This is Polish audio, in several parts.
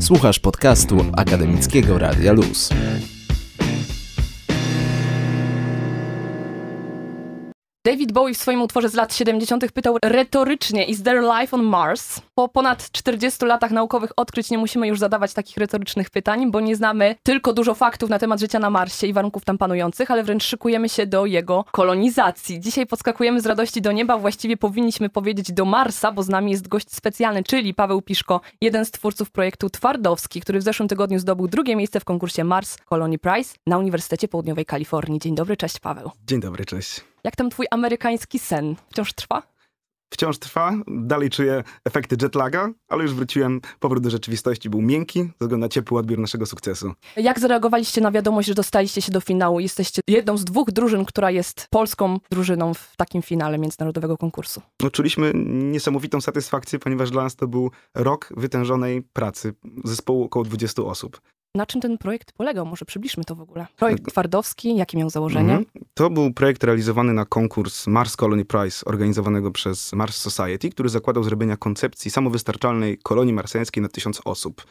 Słuchasz podcastu Akademickiego Radia Luz. David Bowie w swoim utworze z lat 70. pytał retorycznie: Is there life on Mars? Po ponad 40 latach naukowych odkryć nie musimy już zadawać takich retorycznych pytań, bo nie znamy tylko dużo faktów na temat życia na Marsie i warunków tam panujących, ale wręcz szykujemy się do jego kolonizacji. Dzisiaj podskakujemy z radości do nieba, właściwie powinniśmy powiedzieć do Marsa, bo z nami jest gość specjalny, czyli Paweł Piszko, jeden z twórców projektu Twardowski, który w zeszłym tygodniu zdobył drugie miejsce w konkursie Mars Colony Prize na Uniwersytecie Południowej Kalifornii. Dzień dobry, cześć Paweł. Dzień dobry, cześć. Jak tam twój amerykański sen? Wciąż trwa? Wciąż trwa, dalej czuję efekty jetlaga, ale już wróciłem. Powrót do rzeczywistości był miękki, ze względu na ciepły odbiór naszego sukcesu. Jak zareagowaliście na wiadomość, że dostaliście się do finału? Jesteście jedną z dwóch drużyn, która jest polską drużyną w takim finale międzynarodowego konkursu. No, czuliśmy niesamowitą satysfakcję, ponieważ dla nas to był rok wytężonej pracy zespołu około 20 osób. Na czym ten projekt polegał? Może przybliżmy to w ogóle. Projekt Twardowski, jakie miał założenie? Mhm. To był projekt realizowany na konkurs Mars Colony Prize, organizowanego przez Mars Society, który zakładał zrobienia koncepcji samowystarczalnej kolonii marsjańskiej na tysiąc osób.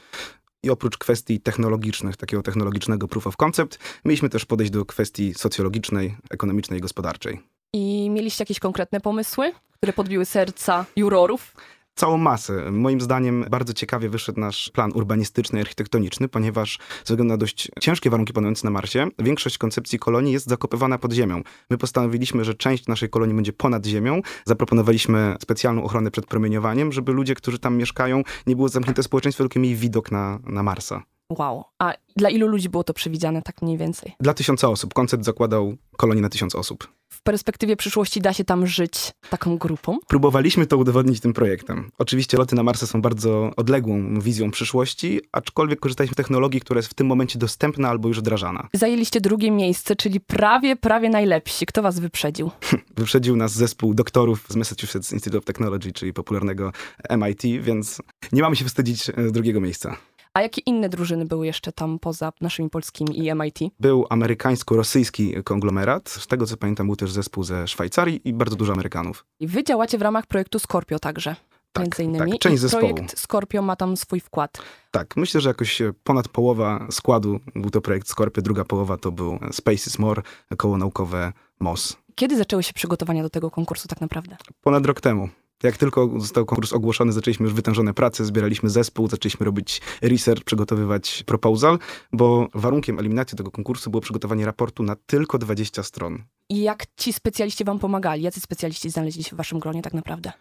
I oprócz kwestii technologicznych, takiego technologicznego proof of concept, mieliśmy też podejść do kwestii socjologicznej, ekonomicznej i gospodarczej. I mieliście jakieś konkretne pomysły, które podbiły serca jurorów? Całą masę. Moim zdaniem bardzo ciekawie wyszedł nasz plan urbanistyczny architektoniczny, ponieważ ze względu na dość ciężkie warunki panujące na Marsie, większość koncepcji kolonii jest zakopywana pod ziemią. My postanowiliśmy, że część naszej kolonii będzie ponad ziemią. Zaproponowaliśmy specjalną ochronę przed promieniowaniem, żeby ludzie, którzy tam mieszkają, nie było zamknięte społeczeństwo, tylko mieli widok na, na Marsa. Wow. A dla ilu ludzi było to przewidziane, tak mniej więcej? Dla tysiąca osób. Koncept zakładał kolonię na tysiąc osób. W perspektywie przyszłości da się tam żyć taką grupą? Próbowaliśmy to udowodnić tym projektem. Oczywiście loty na Marsa są bardzo odległą wizją przyszłości, aczkolwiek korzystaliśmy z technologii, która jest w tym momencie dostępna albo już wdrażana. Zajęliście drugie miejsce, czyli prawie, prawie najlepsi. Kto was wyprzedził? wyprzedził nas zespół doktorów z Massachusetts Institute of Technology, czyli popularnego MIT, więc nie mamy się wstydzić e, drugiego miejsca. A jakie inne drużyny były jeszcze tam poza naszymi polskimi i MIT? Był amerykańsko-rosyjski konglomerat. Z tego co pamiętam, był też zespół ze Szwajcarii i bardzo dużo Amerykanów. I wy działacie w ramach projektu Scorpio także. Tak, między innymi. Tak, część I zespołu. projekt Scorpio ma tam swój wkład. Tak, myślę, że jakoś ponad połowa składu był to projekt Scorpio, druga połowa to był Space is More, koło naukowe MOS. Kiedy zaczęły się przygotowania do tego konkursu tak naprawdę? Ponad rok temu. Jak tylko został konkurs ogłoszony, zaczęliśmy już wytężone prace, zbieraliśmy zespół, zaczęliśmy robić research, przygotowywać proposal, bo warunkiem eliminacji tego konkursu było przygotowanie raportu na tylko 20 stron. I jak ci specjaliści wam pomagali? Jacy specjaliści znaleźli się w waszym gronie tak naprawdę?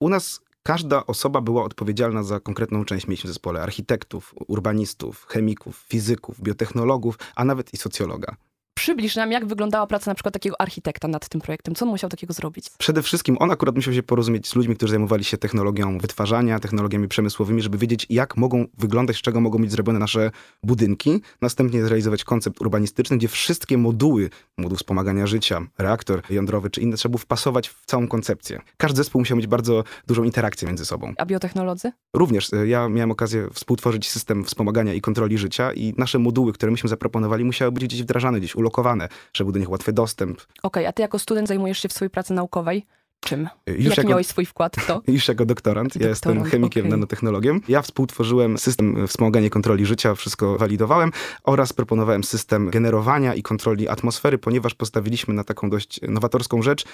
U nas każda osoba była odpowiedzialna za konkretną część. Mieliśmy w zespole architektów, urbanistów, chemików, fizyków, biotechnologów, a nawet i socjologa. Przybliż nam, jak wyglądała praca na przykład takiego architekta nad tym projektem. Co on musiał takiego zrobić? Przede wszystkim on akurat musiał się porozumieć z ludźmi, którzy zajmowali się technologią wytwarzania, technologiami przemysłowymi, żeby wiedzieć, jak mogą wyglądać, z czego mogą być zrobione nasze budynki. Następnie zrealizować koncept urbanistyczny, gdzie wszystkie moduły, moduł wspomagania życia, reaktor jądrowy czy inne, trzeba było wpasować w całą koncepcję. Każdy zespół musiał mieć bardzo dużą interakcję między sobą. A biotechnolodzy? Również. E, ja miałem okazję współtworzyć system wspomagania i kontroli życia i nasze moduły, które myśmy zaproponowali, musiały być gdzieś wdrażane, gdzieś ulokowane, żeby był do nich łatwy dostęp. Okej, okay, a ty jako student zajmujesz się w swojej pracy naukowej czym? Już Jak jako, miałeś swój wkład w to? Już jako doktorant. doktorant ja jestem chemikiem, okay. nanotechnologiem. Ja współtworzyłem system wspomagania kontroli życia, wszystko walidowałem oraz proponowałem system generowania i kontroli atmosfery, ponieważ postawiliśmy na taką dość nowatorską rzecz,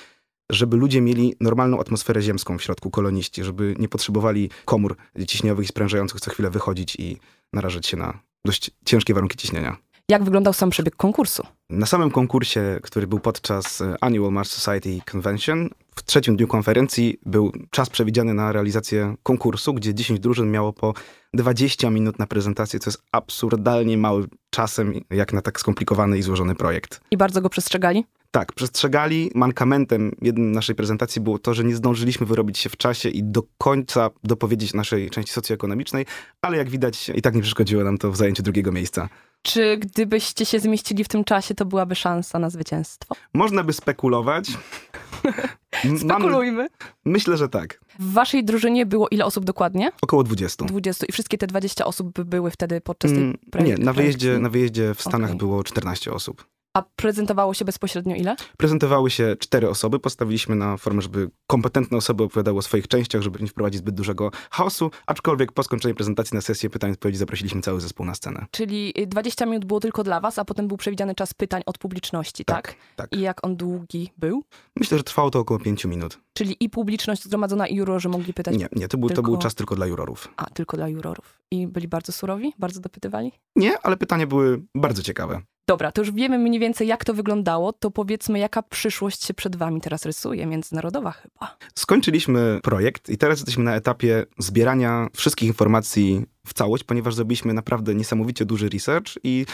żeby ludzie mieli normalną atmosferę ziemską w środku koloniści, żeby nie potrzebowali komór ciśniowych i sprężających co chwilę wychodzić i narażać się na dość ciężkie warunki ciśnienia. Jak wyglądał sam przebieg konkursu? Na samym konkursie, który był podczas e, Annual Mars Society Convention, w trzecim dniu konferencji był czas przewidziany na realizację konkursu, gdzie 10 drużyn miało po 20 minut na prezentację, co jest absurdalnie małym czasem, jak na tak skomplikowany i złożony projekt. I bardzo go przestrzegali? Tak, przestrzegali. Mankamentem jednej naszej prezentacji było to, że nie zdążyliśmy wyrobić się w czasie i do końca dopowiedzieć naszej części socjoekonomicznej, ale jak widać i tak nie przeszkodziło nam to w zajęciu drugiego miejsca. Czy gdybyście się zmieścili w tym czasie, to byłaby szansa na zwycięstwo? Można by spekulować. Spekulujmy. myślę, że tak. W waszej drużynie było ile osób dokładnie? Około 20. 20. I wszystkie te 20 osób były wtedy podczas tej mm, Nie, na wyjeździe, na wyjeździe w Stanach okay. było 14 osób. A prezentowało się bezpośrednio ile? Prezentowały się cztery osoby. Postawiliśmy na formę, żeby kompetentne osoby opowiadały o swoich częściach, żeby nie wprowadzić zbyt dużego chaosu, aczkolwiek po skończeniu prezentacji na sesję pytań i odpowiedzi zaprosiliśmy cały zespół na scenę. Czyli 20 minut było tylko dla was, a potem był przewidziany czas pytań od publiczności, tak? Tak, tak. I jak on długi był? Myślę, że trwało to około pięciu minut. Czyli i publiczność zgromadzona, i jurorzy mogli pytać? Nie, nie, to był, tylko... to był czas tylko dla jurorów. A, tylko dla jurorów. I byli bardzo surowi? Bardzo dopytywali? Nie, ale pytania były bardzo ciekawe. Dobra, to już wiemy mniej więcej, jak to wyglądało, to powiedzmy, jaka przyszłość się przed wami teraz rysuje, międzynarodowa chyba. Skończyliśmy projekt i teraz jesteśmy na etapie zbierania wszystkich informacji w całość, ponieważ zrobiliśmy naprawdę niesamowicie duży research i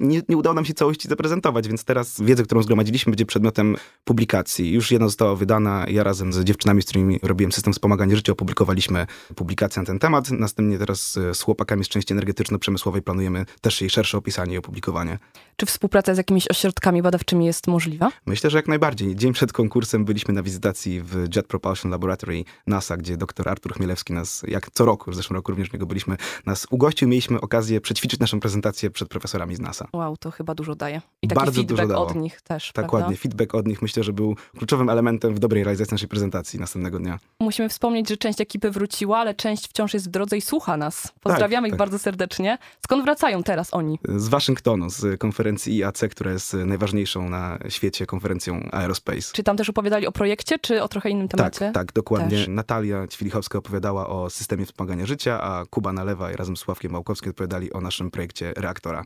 nie, nie udało nam się całości zaprezentować, więc teraz wiedzę, którą zgromadziliśmy, będzie przedmiotem publikacji. Już jedna została wydana. Ja razem z dziewczynami, z którymi robiłem system wspomagania życia, opublikowaliśmy publikację na ten temat. Następnie teraz z chłopakami z części energetyczno-przemysłowej planujemy też jej szersze opisanie i opublikowanie. Czy współpraca z jakimiś ośrodkami badawczymi jest możliwa? Myślę, że jak najbardziej. Dzień przed konkursem byliśmy na wizytacji w Jet Propulsion Laboratory NASA, gdzie dr Artur Chmielewski nas, jak co roku, w zeszłym roku również niego byliśmy, nas ugościł. Mieliśmy okazję przećwiczyć naszą prezentację przed profesorami z NASA. Wow, to chyba dużo daje. I taki Bardzo feedback od nich też, Tak, prawda? ładnie. Feedback od nich myślę, że był kluczowym elementem w dobrej realizacji naszej prezentacji następnego dnia. Musimy wspomnieć, że część ekipy wróciła, ale część wciąż jest w drodze i słucha nas. Pozdrawiamy Tak, ich tak. bardzo serdecznie. Skąd wracają teraz oni? Z Waszyngtonu, z konferencji IAC, która jest najważniejszą na świecie konferencją Aerospace. Czy tam też opowiadali o projekcie, czy o trochę innym temacie? Tak, tak, dokładnie. Też. Natalia Ćwilichowska opowiadała o systemie wspomagania życia, a Kuba Nalewa i razem z Sławkiem Małkowskim opowiadali o naszym projekcie reaktora.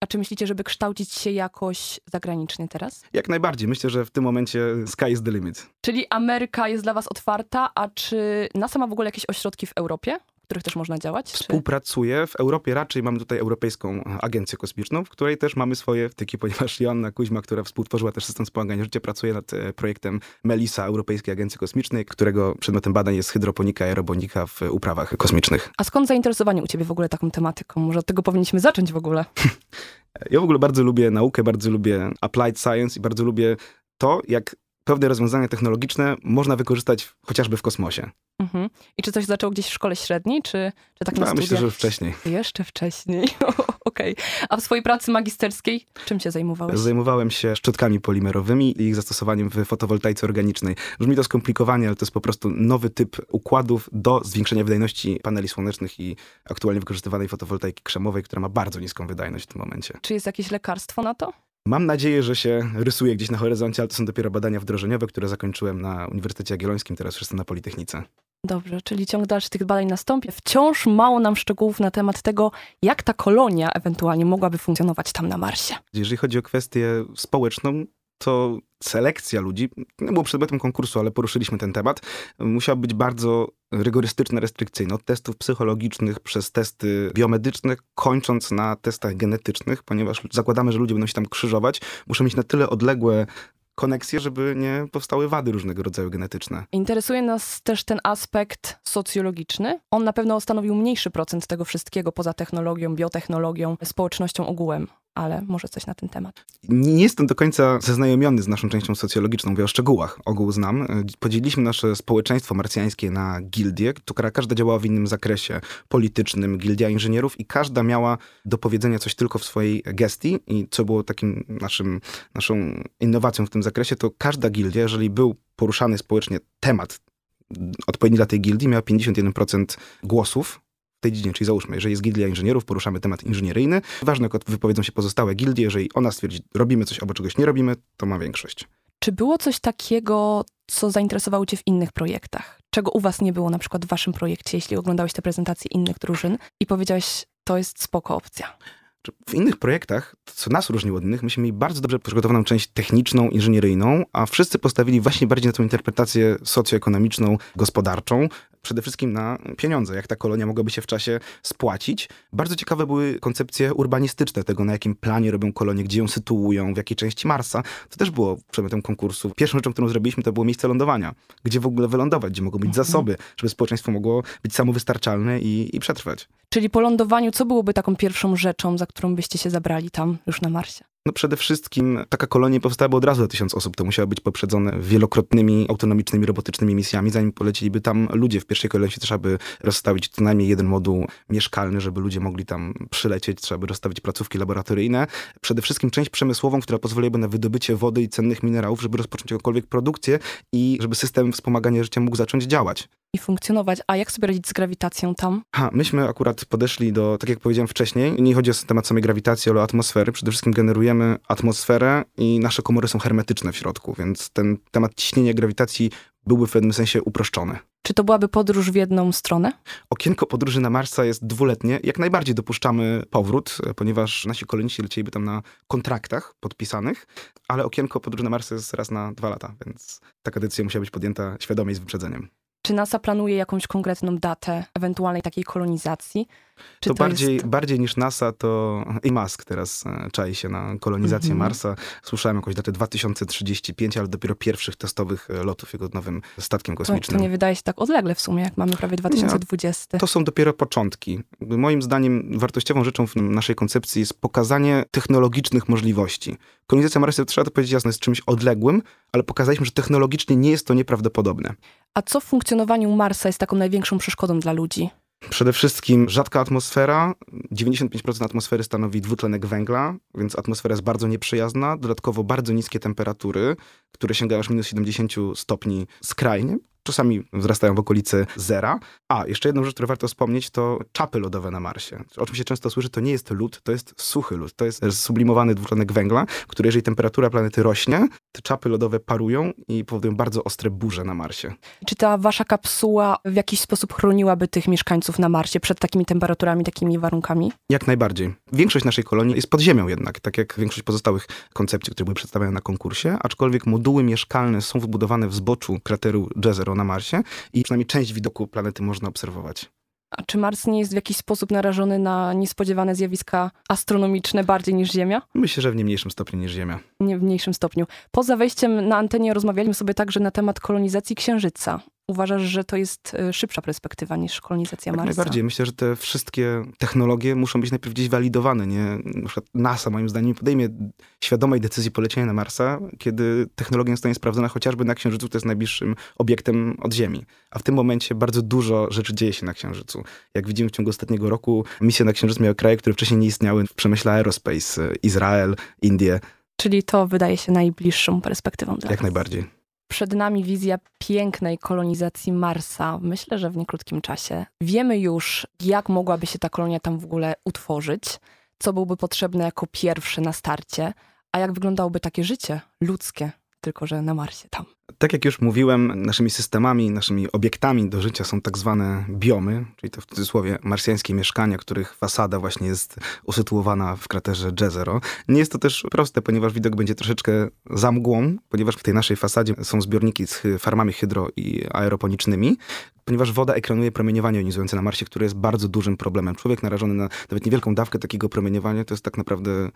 A czy myślicie, żeby kształcić się jakoś zagranicznie teraz? Jak najbardziej. Myślę, że w tym momencie sky is the limit. Czyli Ameryka jest dla was otwarta, a czy NASA ma w ogóle jakieś ośrodki w Europie, których też można działać? Współpracuję. W Europie raczej mamy tutaj Europejską Agencję Kosmiczną, w której też mamy swoje wtyki, ponieważ Joanna Kuźma, która współtworzyła też system wspomagania życia, pracuje nad e, projektem MELISA Europejskiej Agencji Kosmicznej, którego przedmiotem badań jest hydroponika i aerobonika w uprawach kosmicznych. A skąd zainteresowanie u ciebie w ogóle taką tematyką? Może od tego powinniśmy zacząć w ogóle? Ja w ogóle bardzo lubię naukę, bardzo lubię applied science i bardzo lubię to, jak pewne rozwiązania technologiczne można wykorzystać chociażby w kosmosie. Mhm. I czy coś zaczęło gdzieś w szkole średniej, czy, czy tak na No, myślę, że wcześniej. Jeszcze wcześniej. Okej. A w swojej pracy magisterskiej czym się zajmowałeś? Zajmowałem się szczotkami polimerowymi i ich zastosowaniem w fotowoltaice organicznej. Brzmi to skomplikowanie, ale to jest po prostu nowy typ układów do zwiększenia wydajności paneli słonecznych i aktualnie wykorzystywanej fotowoltaiki krzemowej, która ma bardzo niską wydajność w tym momencie. Czy jest jakieś lekarstwo na to? Mam nadzieję, że się rysuje gdzieś na horyzoncie, ale to są dopiero badania wdrożeniowe, które zakończyłem na Uniwersytecie Jagiellońskim, teraz już jestem na Politechnice. Dobrze, czyli ciąg dalszy tych badań nastąpi. Wciąż mało nam szczegółów na temat tego, jak ta kolonia ewentualnie mogłaby funkcjonować tam na Marsie. Jeżeli chodzi o kwestię społeczną, to selekcja ludzi, nie było przedmiotem konkursu, ale poruszyliśmy ten temat, musiała być bardzo rygorystyczna, restrykcyjna. Od testów psychologicznych przez testy biomedyczne, kończąc na testach genetycznych, ponieważ zakładamy, że ludzie będą się tam krzyżować, muszą mieć na tyle odległe koneksje, żeby nie powstały wady różnego rodzaju genetyczne. Interesuje nas też ten aspekt socjologiczny. On na pewno stanowił mniejszy procent tego wszystkiego poza technologią, biotechnologią, społecznością ogółem. Ale może coś na ten temat. Nie jestem do końca zaznajomiony z naszą częścią socjologiczną, mówię o szczegółach. Ogół znam. Podzieliliśmy nasze społeczeństwo marsjańskie na gildie, która każda działała w innym zakresie politycznym, gildia inżynierów i każda miała do powiedzenia coś tylko w swojej gestii i co było takim naszym, naszą innowacją w tym zakresie, to każda gildia, jeżeli był poruszany społecznie temat odpowiedni dla tej gildii, miała 51% głosów tej dziedzinie, czyli załóżmy, jeżeli jest gildia inżynierów, poruszamy temat inżynieryjny, ważne, jak wypowiedzą się pozostałe gildie, jeżeli ona stwierdzi, robimy coś albo czegoś nie robimy, to ma większość. Czy było coś takiego, co zainteresowało cię w innych projektach? Czego u was nie było na przykład w waszym projekcie, jeśli oglądałeś te prezentacje innych drużyn i powiedziałeś, to jest spoko opcja? W innych projektach, co nas różniło od innych, myśmy mieli bardzo dobrze przygotowaną część techniczną, inżynieryjną, a wszyscy postawili właśnie bardziej na tą interpretację socjoekonomiczną, gospodarczą, przede wszystkim na pieniądze, jak ta kolonia mogłaby się w czasie spłacić. Bardzo ciekawe były koncepcje urbanistyczne tego, na jakim planie robią kolonię, gdzie ją sytuują, w jakiej części Marsa. To też było przedmiotem konkursu. Pierwszą rzeczą, którą zrobiliśmy, to było miejsce lądowania. Gdzie w ogóle wylądować, gdzie mogą być Mhm. zasoby, żeby społeczeństwo mogło być samowystarczalne i, i przetrwać. Czyli po lądowaniu, co byłoby taką pierwszą rzeczą, za którą byście się zabrali tam już na Marsie? No przede wszystkim taka kolonia powstałaby od razu za tysiąc osób. To musiało być poprzedzone wielokrotnymi autonomicznymi, robotycznymi misjami, zanim poleciliby tam ludzie. W pierwszej kolejności trzeba by rozstawić co najmniej jeden moduł mieszkalny, żeby ludzie mogli tam przylecieć. Trzeba by rozstawić placówki laboratoryjne. Przede wszystkim część przemysłową, która pozwoliłaby na wydobycie wody i cennych minerałów, żeby rozpocząć jakąkolwiek produkcję i żeby system wspomagania życia mógł zacząć działać i funkcjonować. A jak sobie radzić z grawitacją tam? Ha, myśmy akurat podeszli do, tak jak powiedziałem wcześniej, nie chodzi o temat samej grawitacji, ale o atmosfery. Przede wszystkim generujemy atmosferę i nasze komory są hermetyczne w środku, więc ten temat ciśnienia grawitacji byłby w pewnym sensie uproszczony. Czy to byłaby podróż w jedną stronę? Okienko podróży na Marsa jest dwuletnie. Jak najbardziej dopuszczamy powrót, ponieważ nasi koloniści lecieliby tam na kontraktach podpisanych, ale okienko podróży na Marsa jest raz na dwa lata, więc taka decyzja musiała być podjęta świadomie i z wyprzedzeniem. Czy NASA planuje jakąś konkretną datę ewentualnej takiej kolonizacji? Czy to, to bardziej, jest... bardziej niż NASA, to i Musk teraz e, czai się na kolonizację mm -hmm. Marsa. Słyszałem jakąś datę 2035, ale dopiero pierwszych testowych e, lotów jego nowym statkiem kosmicznym. To, to nie wydaje się tak odlegle w sumie, jak mamy prawie 2020. Nie, to są dopiero początki. Moim zdaniem wartościową rzeczą w naszej koncepcji jest pokazanie technologicznych możliwości. Kolonizacja Marsa, trzeba to powiedzieć jasno, jest czymś odległym, ale pokazaliśmy, że technologicznie nie jest to nieprawdopodobne. A co w funkcjonowaniu Marsa jest taką największą przeszkodą dla ludzi? Przede wszystkim rzadka atmosfera. 95% atmosfery stanowi dwutlenek węgla, więc atmosfera jest bardzo nieprzyjazna. Dodatkowo bardzo niskie temperatury, które sięgają aż minus 70 stopni skrajnie czasami wzrastają w okolicy zera. A, jeszcze jedną rzecz, którą warto wspomnieć, to czapy lodowe na Marsie. O czym się często słyszy, to nie jest lód, to jest suchy lód. To jest sublimowany dwutlenek węgla, który jeżeli temperatura planety rośnie, te czapy lodowe parują i powodują bardzo ostre burze na Marsie. Czy ta wasza kapsuła w jakiś sposób chroniłaby tych mieszkańców na Marsie przed takimi temperaturami, takimi warunkami? Jak najbardziej. Większość naszej kolonii jest pod ziemią jednak, tak jak większość pozostałych koncepcji, które były przedstawiane na konkursie, aczkolwiek moduły mieszkalne są wybudowane w zboczu krateru Jezero na Marsie i przynajmniej część widoku planety można obserwować. A czy Mars nie jest w jakiś sposób narażony na niespodziewane zjawiska astronomiczne bardziej niż Ziemia? Myślę, że w nie mniejszym stopniu niż Ziemia. Nie w mniejszym stopniu. Poza wejściem na antenie rozmawialiśmy sobie także na temat kolonizacji Księżyca. Uważasz, że to jest e, szybsza perspektywa niż kolonizacja Marsa? Jak najbardziej. Myślę, że te wszystkie technologie muszą być najpierw gdzieś walidowane. Nie? Na przykład NASA moim zdaniem nie podejmie świadomej decyzji polecienia na Marsa, kiedy technologia zostanie sprawdzona chociażby na Księżycu, to jest najbliższym obiektem od Ziemi. A w tym momencie bardzo dużo rzeczy dzieje się na Księżycu. Jak widzimy w ciągu ostatniego roku, misje na Księżyc miały kraje, które wcześniej nie istniały w przemyśle aerospace. Izrael, Indie. Czyli to wydaje się najbliższą perspektywą dla Jak nas. najbardziej przed nami wizja pięknej kolonizacji Marsa, myślę, że w niekrótkim czasie. Wiemy już, jak mogłaby się ta kolonia tam w ogóle utworzyć, co byłoby potrzebne jako pierwsze na starcie, a jak wyglądałoby takie życie ludzkie, tylko że na Marsie tam. Tak jak już mówiłem, naszymi systemami, naszymi obiektami do życia są tak zwane biomy, czyli to w cudzysłowie marsjańskie mieszkania, których fasada właśnie jest usytuowana w kraterze Jezero. Nie jest to też proste, ponieważ widok będzie troszeczkę za mgłą, ponieważ w tej naszej fasadzie są zbiorniki z farmami hydro i aeroponicznymi, ponieważ woda ekranuje promieniowanie jonizujące na Marsie, które jest bardzo dużym problemem. Człowiek narażony na nawet niewielką dawkę takiego promieniowania to jest tak naprawdę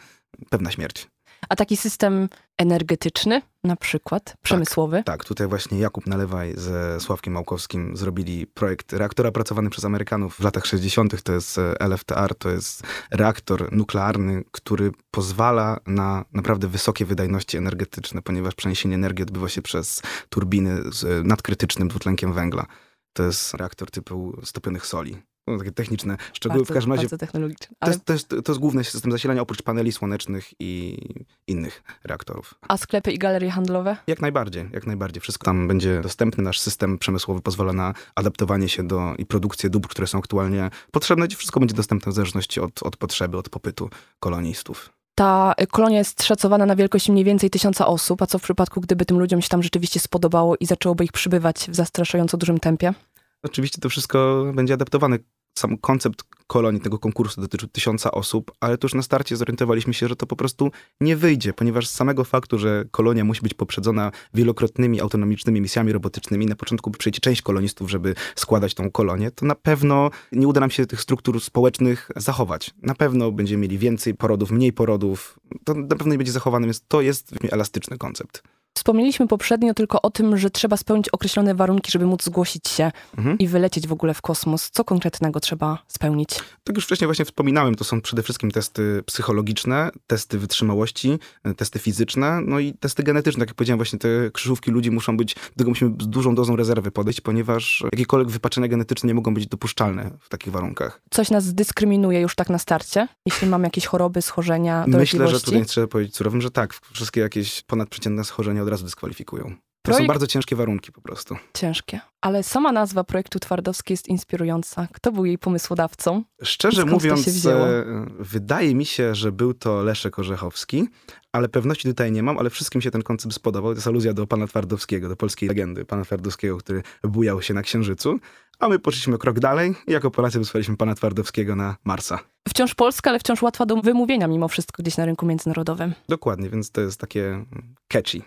pewna śmierć. A taki system energetyczny, na przykład, przemysłowy? Tak, tak, tutaj właśnie Jakub Nalewaj ze Sławkiem Małkowskim zrobili projekt reaktora opracowany przez Amerykanów w latach 60. To jest e, LFTR, to jest reaktor nuklearny, który pozwala na naprawdę wysokie wydajności energetyczne, ponieważ przeniesienie energii odbywa się przez turbiny z e, nadkrytycznym dwutlenkiem węgla. To jest reaktor typu stopionych soli no, takie techniczne szczegóły. Bardzo, w każdym razie bardzo technologiczne. Ale... To, jest, to, jest, to jest główny system zasilania oprócz paneli słonecznych i innych reaktorów. A sklepy i galerie handlowe? Jak najbardziej, jak najbardziej. Wszystko tam będzie dostępne. Nasz system przemysłowy pozwala na adaptowanie się do i produkcję dóbr, które są aktualnie potrzebne. Wszystko będzie dostępne w zależności od, od potrzeby, od popytu kolonistów. Ta kolonia jest szacowana na wielkość mniej więcej tysiąca osób, a co w przypadku, gdyby tym ludziom się tam rzeczywiście spodobało i zaczęłoby ich przybywać w zastraszająco dużym tempie? Oczywiście to wszystko będzie adaptowane sam koncept kolonii tego konkursu dotyczył tysiąca osób, ale tuż na starcie zorientowaliśmy się, że to po prostu nie wyjdzie, ponieważ z samego faktu, że kolonia musi być poprzedzona wielokrotnymi autonomicznymi misjami robotycznymi, na początku przyjdzie część kolonistów, żeby składać tą kolonię, to na pewno nie uda nam się tych struktur społecznych zachować. Na pewno będziemy mieli więcej porodów, mniej porodów, to na pewno nie będzie zachowane, więc to jest elastyczny koncept. Wspomnieliśmy poprzednio tylko o tym, że trzeba spełnić określone warunki, żeby móc zgłosić się mhm. i wylecieć w ogóle w kosmos. Co konkretnego trzeba spełnić? Tak już wcześniej właśnie wspominałem, to są przede wszystkim testy psychologiczne, testy wytrzymałości, testy fizyczne, no i testy genetyczne. Tak jak powiedziałem, właśnie te krzyżówki ludzi muszą być, do tego musimy z dużą dozą rezerwy podejść, ponieważ jakiekolwiek wypaczenia genetyczne nie mogą być dopuszczalne w takich warunkach. Coś nas dyskryminuje już tak na starcie, jeśli mamy jakieś choroby, schorzenia, Myślę, że tutaj trzeba powiedzieć surowym, że tak, wszystkie jakieś ponadprzeciętne schorzenia od razu dyskwalifikują. To Projekt... są bardzo ciężkie warunki po prostu. Ciężkie. Ale sama nazwa projektu Twardowski jest inspirująca. Kto był jej pomysłodawcą? Szczerze mówiąc, e, wydaje mi się, że był to Leszek Orzechowski, ale pewności tutaj nie mam, ale wszystkim się ten koncept spodobał. To jest aluzja do pana Twardowskiego, do polskiej legendy pana Twardowskiego, który bujał się na Księżycu. A my poszliśmy krok dalej i jako Polacy wysłaliśmy pana Twardowskiego na Marsa. Wciąż polska, ale wciąż łatwa do wymówienia mimo wszystko gdzieś na rynku międzynarodowym. Dokładnie, więc to jest takie catchy,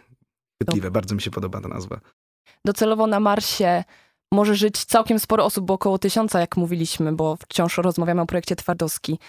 chwytliwe. Bardzo mi się podoba ta nazwa. Docelowo na Marsie może żyć całkiem sporo osób, bo około tysiąca, jak mówiliśmy, bo wciąż rozmawiamy o projekcie Twardowski.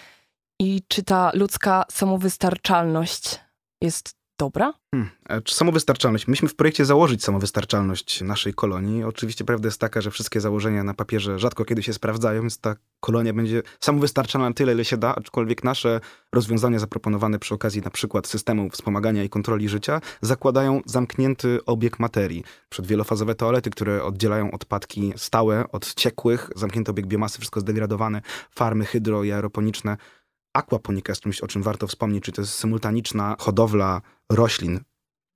I czy ta ludzka samowystarczalność jest dobra? Hmm. Czy samowystarczalność? Myśmy w projekcie założyć samowystarczalność naszej kolonii. Oczywiście prawda jest taka, że wszystkie założenia na papierze rzadko kiedy się sprawdzają, więc ta kolonia będzie samowystarczalna na tyle, ile się da, aczkolwiek nasze rozwiązania zaproponowane przy okazji na przykład systemu wspomagania i kontroli życia zakładają zamknięty obieg materii. Przed wielofazowe toalety, które oddzielają odpadki stałe od ciekłych, zamknięty obieg biomasy, wszystko zdegradowane, farmy hydro i aeroponiczne aquaponika jest czymś, o czym warto wspomnieć, czyli to jest symultaniczna hodowla roślin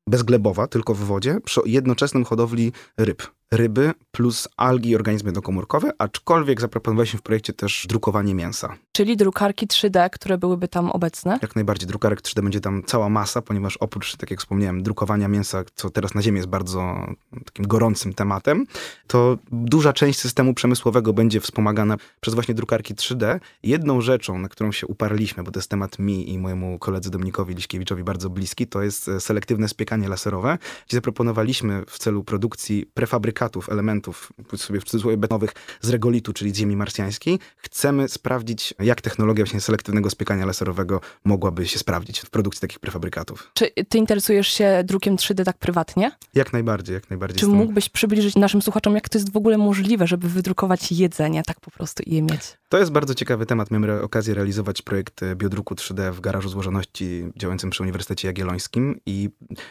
bezglebowa, tylko w wodzie, przy jednoczesnym hodowli ryb ryby plus algi i organizmy dokomórkowe, aczkolwiek zaproponowaliśmy w projekcie też drukowanie mięsa. Czyli drukarki 3D, które byłyby tam obecne? Jak najbardziej. Drukarek 3D będzie tam cała masa, ponieważ oprócz, tak jak wspomniałem, drukowania mięsa, co teraz na Ziemi jest bardzo takim gorącym tematem, to duża część systemu przemysłowego będzie wspomagana przez właśnie drukarki 3D. Jedną rzeczą, na którą się uparliśmy, bo to jest temat mi i mojemu koledze Dominikowi Liśkiewiczowi bardzo bliski, to jest e, selektywne spiekanie laserowe, gdzie zaproponowaliśmy w celu produkcji prefabrykacji fabrykatów, elementów, sobie w cudzysłowie betonowych z regolitu, czyli z ziemi marsjańskiej, chcemy sprawdzić, jak technologia właśnie selektywnego spiekania laserowego mogłaby się sprawdzić w produkcji takich prefabrykatów. Czy ty interesujesz się drukiem 3D tak prywatnie? Jak najbardziej, jak najbardziej. Czy mógłbyś przybliżyć naszym słuchaczom, jak to jest w ogóle możliwe, żeby wydrukować jedzenie tak po prostu i je mieć? To jest bardzo ciekawy temat. Miałem okazję realizować projekt e, biodruku 3D w garażu złożoności działającym przy Uniwersytecie Jagiellońskim i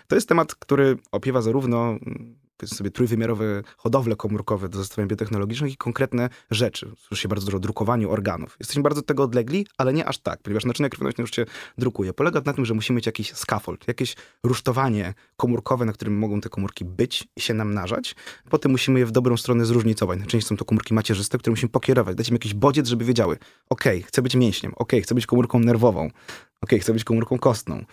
to jest temat, który opiewa zarówno sobie trójwymiarowe hodowle komórkowe do zastosowaniach biotechnologicznych i konkretne rzeczy. Słyszy się bardzo dużo o drukowaniu organów. Jesteśmy bardzo od tego odlegli, ale nie aż tak, ponieważ naczynia krwionośne już się drukuje. Polega na tym, że musimy mieć jakiś scaffold, jakieś rusztowanie komórkowe, na którym mogą te komórki być i się namnażać. Potem musimy je w dobrą stronę zróżnicować. Najczęściej są to komórki macierzyste, które musimy pokierować, dać im jakiś bodziec, żeby wiedziały, ok, chcę być mięśniem, ok, chcę być komórką nerwową, ok, chcę być komórką kostną.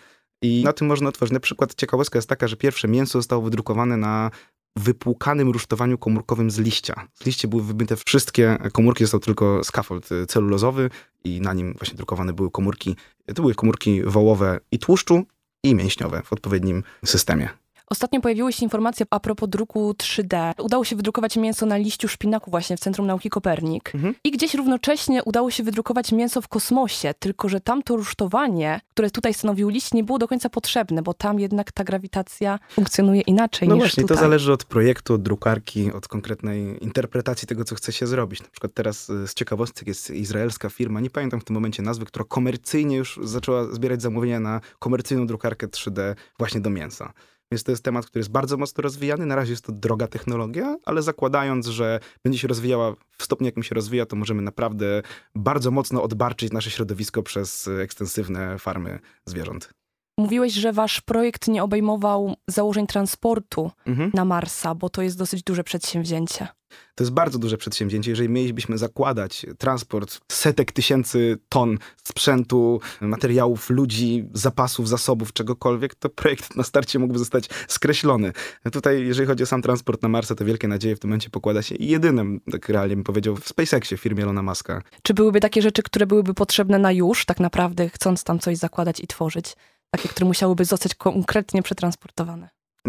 I na tym można otworzyć. Na przykład ciekawostka jest taka, że pierwsze mięso zostało wydrukowane na wypłukanym rusztowaniu komórkowym z liścia. Z liście były wybite wszystkie komórki, został tylko skafold celulozowy i na nim właśnie drukowane były komórki. To były komórki wołowe i tłuszczu i mięśniowe w odpowiednim systemie. Ostatnio pojawiły się informacje a propos druku 3D. Udało się wydrukować mięso na liściu szpinaku właśnie w Centrum Nauki Kopernik. Mhm. I gdzieś równocześnie udało się wydrukować mięso w kosmosie, tylko że tamto rusztowanie, które tutaj stanowił liść, nie było do końca potrzebne, bo tam jednak ta grawitacja funkcjonuje inaczej no niż właśnie, tutaj. to zależy od projektu, od drukarki, od konkretnej interpretacji tego, co chce się zrobić. Na przykład teraz y, z ciekawostek jest izraelska firma, nie pamiętam w tym momencie nazwy, która komercyjnie już zaczęła zbierać zamówienia na komercyjną drukarkę 3D właśnie do mięsa. Więc to jest temat, który jest bardzo mocno rozwijany. Na razie jest to droga technologia, ale zakładając, że będzie się rozwijała w stopniu, jakim się rozwija, to możemy naprawdę bardzo mocno odbarczyć nasze środowisko przez ekstensywne farmy zwierząt. Mówiłeś, że wasz projekt nie obejmował założeń transportu mhm. na Marsa, bo to jest dosyć duże przedsięwzięcie. To jest bardzo duże przedsięwzięcie. Jeżeli mielibyśmy zakładać transport setek tysięcy ton sprzętu, materiałów, ludzi, zapasów, zasobów, czegokolwiek, to projekt na starcie mógłby zostać skreślony. Tutaj, jeżeli chodzi o sam transport na Marsa, to wielkie nadzieje w tym momencie pokłada się jedynym, tak realnie bym powiedział, w SpaceXie, firmie Elona Muska. Czy byłyby takie rzeczy, które byłyby potrzebne na już, tak naprawdę, chcąc tam coś zakładać i tworzyć? Takie, które musiałyby zostać konkretnie przetransportowane.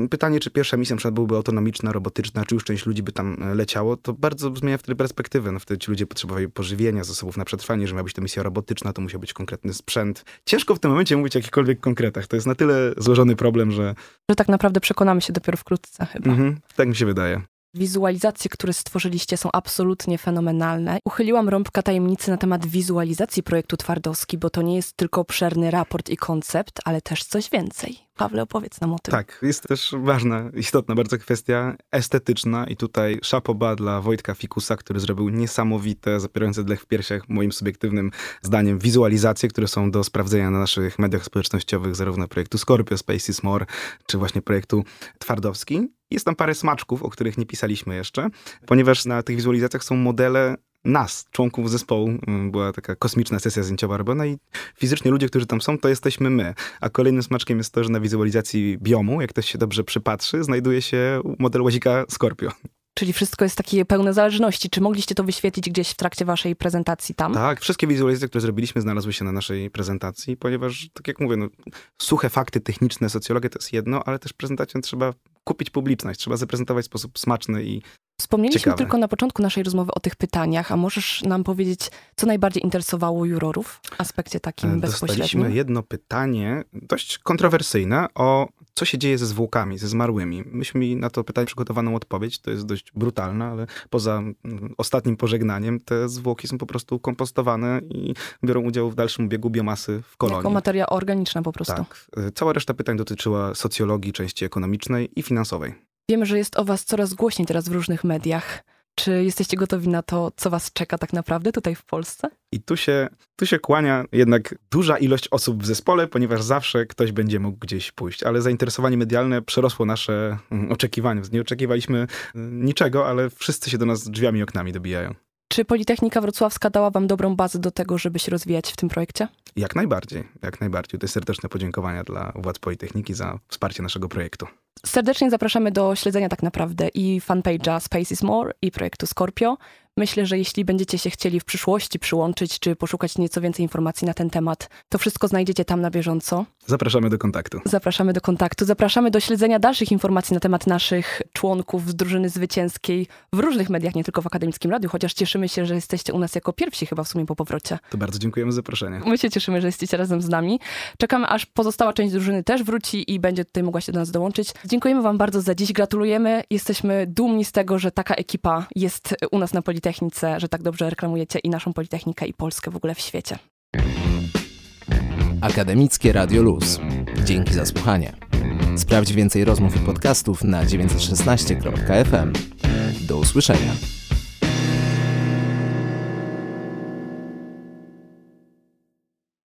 pytanie, czy pierwsza misja na byłaby autonomiczna, robotyczna, czy już część ludzi by tam e, leciało, to bardzo zmienia wtedy perspektywę. No wtedy ci ludzie potrzebowali pożywienia, zasobów na przetrwanie, że miała być to misja robotyczna, to musiał być konkretny sprzęt. Ciężko w tym momencie mówić o jakichkolwiek konkretach. To jest na tyle złożony problem, że... Że tak naprawdę przekonamy się dopiero wkrótce chyba. Mhm, tak mi się wydaje. Wizualizacje, które stworzyliście są absolutnie fenomenalne. Uchyliłam rąbka tajemnicy na temat wizualizacji projektu Twardowski, bo to nie jest tylko obszerny raport i koncept, ale też coś więcej. Pawle, opowiedz nam o tym. Tak, jest też ważna, istotna bardzo kwestia estetyczna i tutaj szapoba dla Wojtka Fikusa, który zrobił niesamowite, zapierające dlech w piersiach, moim subiektywnym zdaniem, wizualizacje, które są do sprawdzenia na naszych mediach społecznościowych, zarówno projektu Scorpio, Space is More, czy właśnie projektu Twardowski. Jest tam parę smaczków, o których nie pisaliśmy jeszcze, ponieważ na tych wizualizacjach są modele nas, członków zespołu. Mm, była taka kosmiczna sesja zdjęciowa robiona i fizycznie ludzie, którzy tam są, to jesteśmy my. A kolejnym smaczkiem jest to, że na wizualizacji biomu, jak ktoś się dobrze przypatrzy, znajduje się model łazika Scorpio. Czyli wszystko jest takie pełne zależności. Czy mogliście to wyświetlić gdzieś w trakcie waszej prezentacji tam? Tak, wszystkie wizualizacje, które zrobiliśmy, znalazły się na naszej prezentacji, ponieważ, tak jak mówię, no, suche fakty techniczne, socjologia to jest jedno, ale też prezentacją trzeba kupić publiczność, trzeba zaprezentować w sposób smaczny i Wspomnieliśmy ciekawy. tylko na początku naszej rozmowy o tych pytaniach, a możesz nam powiedzieć, co najbardziej interesowało jurorów w aspekcie takim e, bezpośrednim? Dostaliśmy jedno pytanie, dość kontrowersyjne, o co się dzieje ze zwłokami, ze zmarłymi. Myśmy mieli na to pytanie przygotowaną odpowiedź, to jest dość brutalne, ale poza mm, ostatnim pożegnaniem te zwłoki są po prostu kompostowane i biorą udział w dalszym biegu biomasy w kolonii. Jako materia organiczna po prostu. Tak. E, cała reszta pytań dotyczyła socjologii, części ekonomicznej i finansowej. Wiemy, że jest o was coraz głośniej teraz w różnych mediach. Czy jesteście gotowi na to, co was czeka tak naprawdę tutaj w Polsce? I tu się, tu się kłania jednak duża ilość osób w zespole, ponieważ zawsze ktoś będzie mógł gdzieś pójść. Ale zainteresowanie medialne przerosło nasze mm, oczekiwania. Nie oczekiwaliśmy mm, niczego, ale wszyscy się do nas drzwiami i oknami dobijają. Czy Politechnika Wrocławska dała wam dobrą bazę do tego, żeby się rozwijać w tym projekcie? Jak najbardziej, jak najbardziej. To serdeczne podziękowania dla władz Politechniki za wsparcie naszego projektu. Serdecznie zapraszamy do śledzenia tak naprawdę i fanpage'a Space is More i projektu Scorpio. Myślę, że jeśli będziecie się chcieli w przyszłości przyłączyć, czy poszukać nieco więcej informacji na ten temat, to wszystko znajdziecie tam na bieżąco. Zapraszamy do kontaktu. Zapraszamy do kontaktu. Zapraszamy do śledzenia dalszych informacji na temat naszych członków z drużyny zwycięskiej w różnych mediach, nie tylko w Akademickim Radiu, chociaż cieszymy się, że jesteście u nas jako pierwsi chyba w sumie po powrocie. To bardzo dziękujemy za zaproszenie. My się cieszymy, że jesteście razem z nami. Czekamy, aż pozostała część drużyny też wróci i będzie tutaj mogła się do nas dołączyć. Dziękujemy wam bardzo za dziś, gratulujemy. Jesteśmy dumni z tego, że taka ekipa jest u nas na Politechnice, że tak dobrze reklamujecie i naszą Politechnikę i Polskę w ogóle w świecie. Akademickie Radio Luz. Dzięki za słuchanie. Sprawdź więcej rozmów i podcastów na 916.fm. Do usłyszenia.